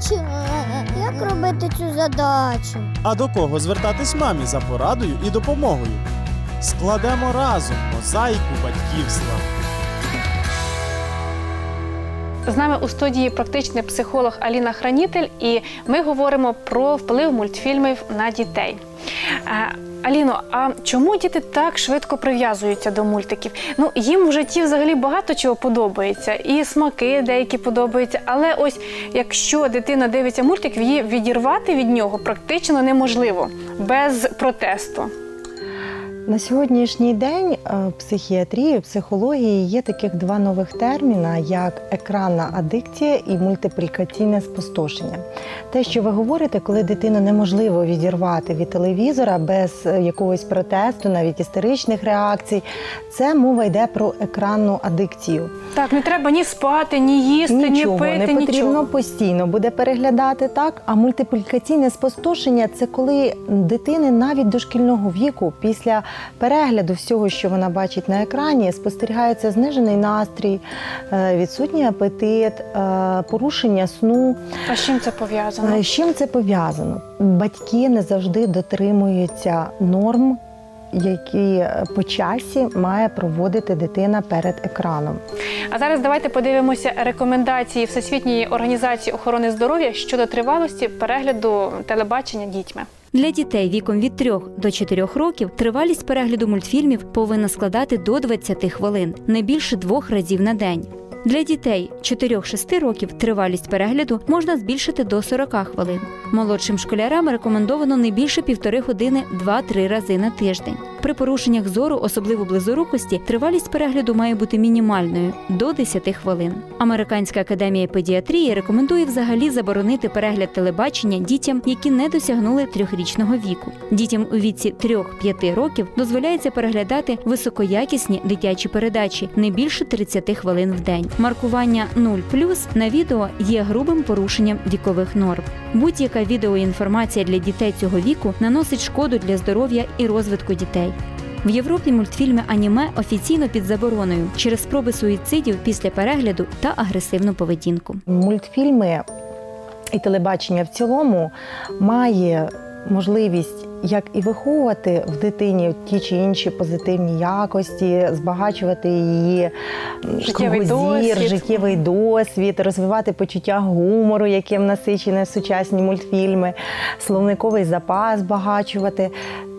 бачу. Як робити цю задачу? А до кого звертатись мамі за порадою і допомогою? Складемо разом мозаїку батьківства. З нами у студії практичний психолог Аліна Хранітель, і ми говоримо про вплив мультфільмів на дітей. Аліно, а чому діти так швидко прив'язуються до мультиків? Ну їм в житті взагалі багато чого подобається, і смаки деякі подобаються. Але ось якщо дитина дивиться мультик, її відірвати від нього практично неможливо без протесту. На сьогоднішній день е, в психіатрії, в психології є таких два нових терміна, як екранна адикція і мультиплікаційне спустошення. Те, що ви говорите, коли дитину неможливо відірвати від телевізора без е, якогось протесту, навіть істеричних реакцій, це мова йде про екранну адикцію. Так, не треба ні спати, ні їсти, Нічого ні пити, не потрібно нічого. постійно буде переглядати так. А мультиплікаційне спустошення це коли дитини навіть дошкільного віку, після перегляду всього, що вона бачить на екрані, спостерігається знижений настрій, е, відсутній апетит, е, порушення сну. А з чим це пов'язано? Е, З чим це пов'язано? Батьки не завжди дотримуються норм. Які по часі має проводити дитина перед екраном. А зараз давайте подивимося рекомендації Всесвітньої організації охорони здоров'я щодо тривалості перегляду телебачення дітьми. Для дітей віком від 3 до 4 років тривалість перегляду мультфільмів повинна складати до 20 хвилин, не більше двох разів на день. Для дітей 4-6 років тривалість перегляду можна збільшити до 40 хвилин. Молодшим школярам рекомендовано не більше півтори години 2-3 рази на тиждень. При порушеннях зору, особливо близорукості, тривалість перегляду має бути мінімальною до 10 хвилин. Американська академія педіатрії рекомендує взагалі заборонити перегляд телебачення дітям, які не досягнули трьохрічного віку. Дітям у віці 3-5 років дозволяється переглядати високоякісні дитячі передачі не більше 30 хвилин в день. Маркування 0+, на відео є грубим порушенням вікових норм. Будь-яка відеоінформація для дітей цього віку наносить шкоду для здоров'я і розвитку дітей. В Європі мультфільми аніме офіційно під забороною через спроби суїцидів після перегляду та агресивну поведінку. Мультфільми і телебачення в цілому має можливість як і виховувати в дитині ті чи інші позитивні якості, збагачувати її Життєвий кругозір, досвід. життєвий досвід, розвивати почуття гумору, яким насичені сучасні мультфільми, словниковий запас збагачувати.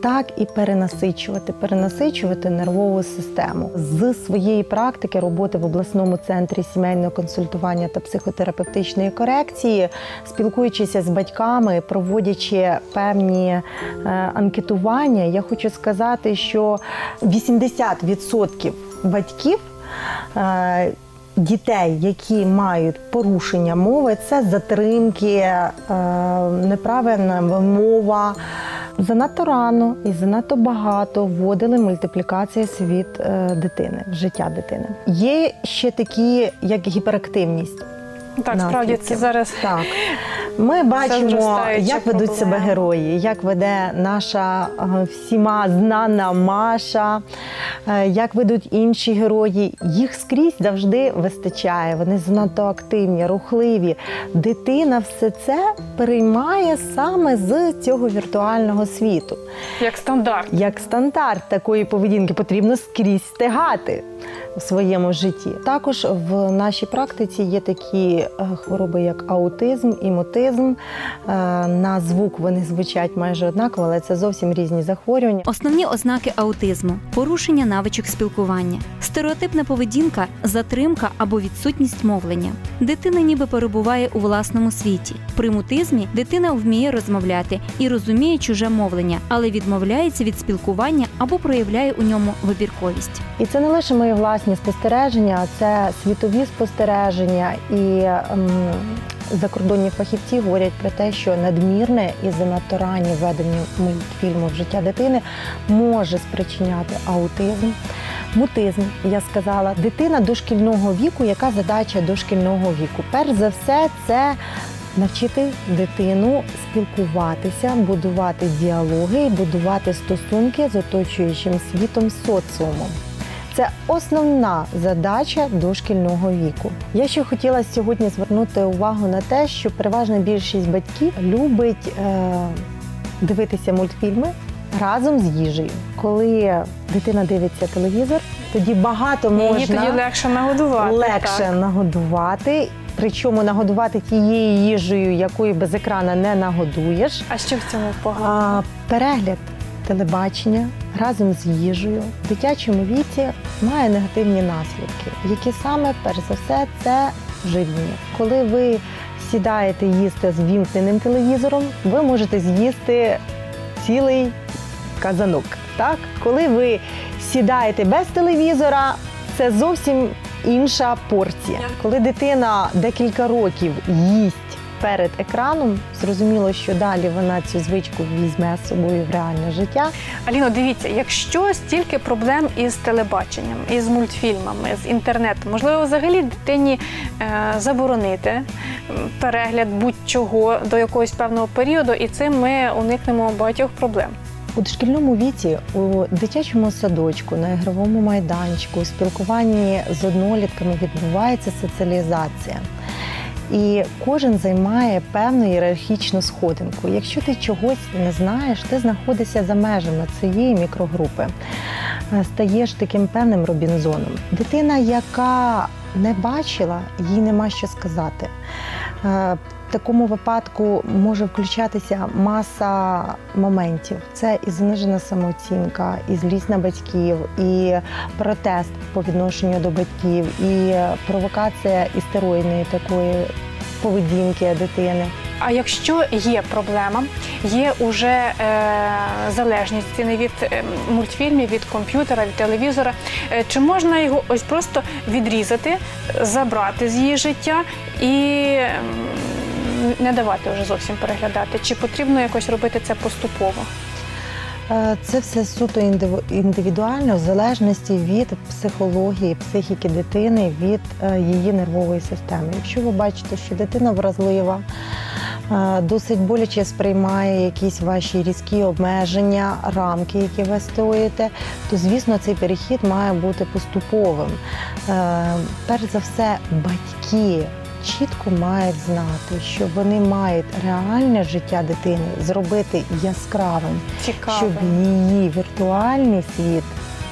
Так і перенасичувати, перенасичувати нервову систему з своєї практики роботи в обласному центрі сімейного консультування та психотерапевтичної корекції, спілкуючися з батьками, проводячи певні е, анкетування, я хочу сказати, що 80% батьків. е, Дітей, які мають порушення мови, це затримки, е, неправильна мова. Занадто рано і занадто багато вводили мультиплікації світ е, дитини, життя дитини. Є ще такі, як гіперактивність. Так, справді це зараз Так. Ми бачимо, як ведуть себе герої, як веде наша е, всіма знана Маша, е, як ведуть інші герої. Їх скрізь завжди вистачає. Вони занадто активні, рухливі. Дитина все це переймає саме з цього віртуального світу. як стандарт. Як стандарт такої поведінки потрібно скрізь стигати в своєму житті. Також в нашій практиці є такі е, хвороби, як аутизм і мотизм. Е, На звук вони звучать майже однаково, але це зовсім різні захворювання. Основні ознаки аутизму порушення навичок спілкування, стереотипна поведінка, затримка або відсутність мовлення. Дитина ніби перебуває у власному світі. При мутизмі дитина вміє розмовляти і розуміє чуже мовлення, але відмовляється від спілкування або проявляє у ньому вибірковість. І це не лише мої власні спостереження, це світові спостереження. І ем, закордонні фахівці говорять про те, що надмірне і занадто раннє введення мультфільму в життя дитини може спричиняти аутизм. Мутизм, я сказала, дитина дошкільного віку. Яка задача дошкільного віку? Перш за все, це навчити дитину спілкуватися, будувати діалоги і будувати стосунки з оточуючим світом соціумом. Це основна задача дошкільного віку. Я ще хотіла сьогодні звернути увагу на те, що переважна більшість батьків любить е, дивитися мультфільми разом з їжею. Коли дитина дивиться телевізор, тоді багато Її тоді легше нагодувати. легше так. нагодувати. Причому нагодувати тією їжею, якою без екрана не нагодуєш. А що в цьому погано? А, перегляд телебачення разом з їжею в дитячому віці має негативні наслідки, які саме перш за все це живлення. Коли ви сідаєте їсти з вімкненим телевізором, ви можете з'їсти цілий казанок. Так, коли ви сідаєте без телевізора, це зовсім інша порція. Коли дитина декілька років їсть перед екраном, зрозуміло, що далі вона цю звичку візьме з собою в реальне життя. Аліно, дивіться, якщо стільки проблем із телебаченням, із мультфільмами, з інтернетом, можливо, взагалі дитині е, заборонити перегляд будь-чого до якогось певного періоду, і цим ми уникнемо багатьох проблем. У дошкільному віці у дитячому садочку, на ігровому майданчику, у спілкуванні з однолітками відбувається соціалізація. І кожен займає певну ієрархічну сходинку. Якщо ти чогось не знаєш, ти знаходишся за межами цієї мікрогрупи, стаєш таким певним робінзоном. Дитина, яка не бачила, їй нема що сказати. Е, В такому випадку може включатися маса моментів. Це і занижена самооцінка, і злість на батьків, і протест по відношенню до батьків, і провокація істероїдної такої поведінки дитини. А якщо є проблема, є уже е, залежність дитини від е, мультфільмів, від комп'ютера, від телевізора, е, чи можна його ось просто відрізати, забрати з її життя і не давати вже зовсім переглядати? Чи потрібно якось робити це поступово? Е, Це все суто індивідуально, в залежності від психології, психіки дитини, від її нервової системи. Якщо ви бачите, що дитина вразлива, досить боляче сприймає якісь ваші різкі обмеження, рамки, які ви стоїте, то звісно цей перехід має бути поступовим. Е, Перш за все, батьки. Чітко мають знати, що вони мають реальне життя дитини зробити яскравим, Цікаво. щоб її віртуальний світ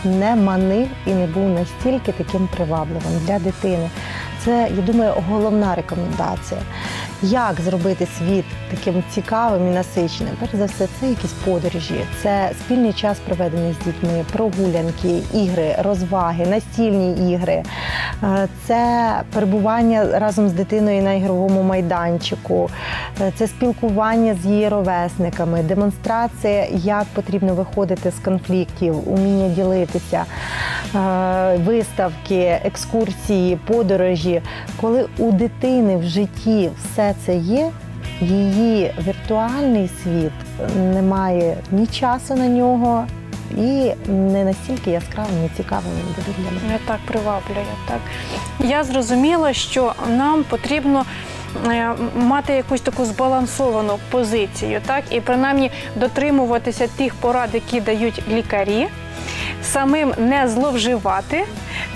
не манив і не був настільки таким привабливим для дитини. Це, я думаю, головна рекомендація. Як зробити світ таким цікавим і насиченим? Перш за все, це якісь подорожі, це спільний час проведений з дітьми, прогулянки, ігри, розваги, настільні ігри, це перебування разом з дитиною на ігровому майданчику, Е, це спілкування з її ровесниками, демонстрація, як потрібно виходити з конфліктів, уміння ділитися, е, виставки, екскурсії, подорожі. Коли у дитини в житті все це є, її віртуальний світ не має ні часу на нього. І не настільки яскравим, не цікавим буде для неї. Не так приваблює. Так я зрозуміла, що нам потрібно. е, Мати якусь таку збалансовану позицію, так і принаймні дотримуватися тих порад, які дають лікарі, самим не зловживати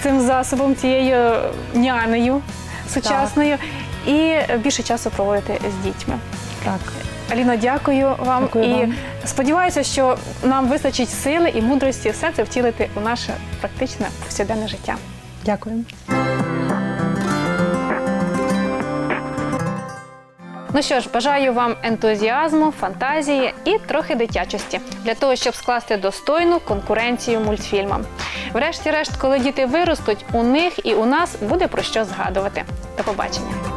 цим засобом, цією нянею сучасною, і більше часу проводити з дітьми. Так. Аліно, дякую вам Дякую і вам. сподіваюся, що нам вистачить сили і мудрості все це втілити у наше практичне повсякденне життя. Дякую. Ну що ж, бажаю вам ентузіазму, фантазії і трохи дитячості для того, щоб скласти достойну конкуренцію мультфільмам. Врешті-решт, коли діти виростуть, у них і у нас буде про що згадувати. До побачення.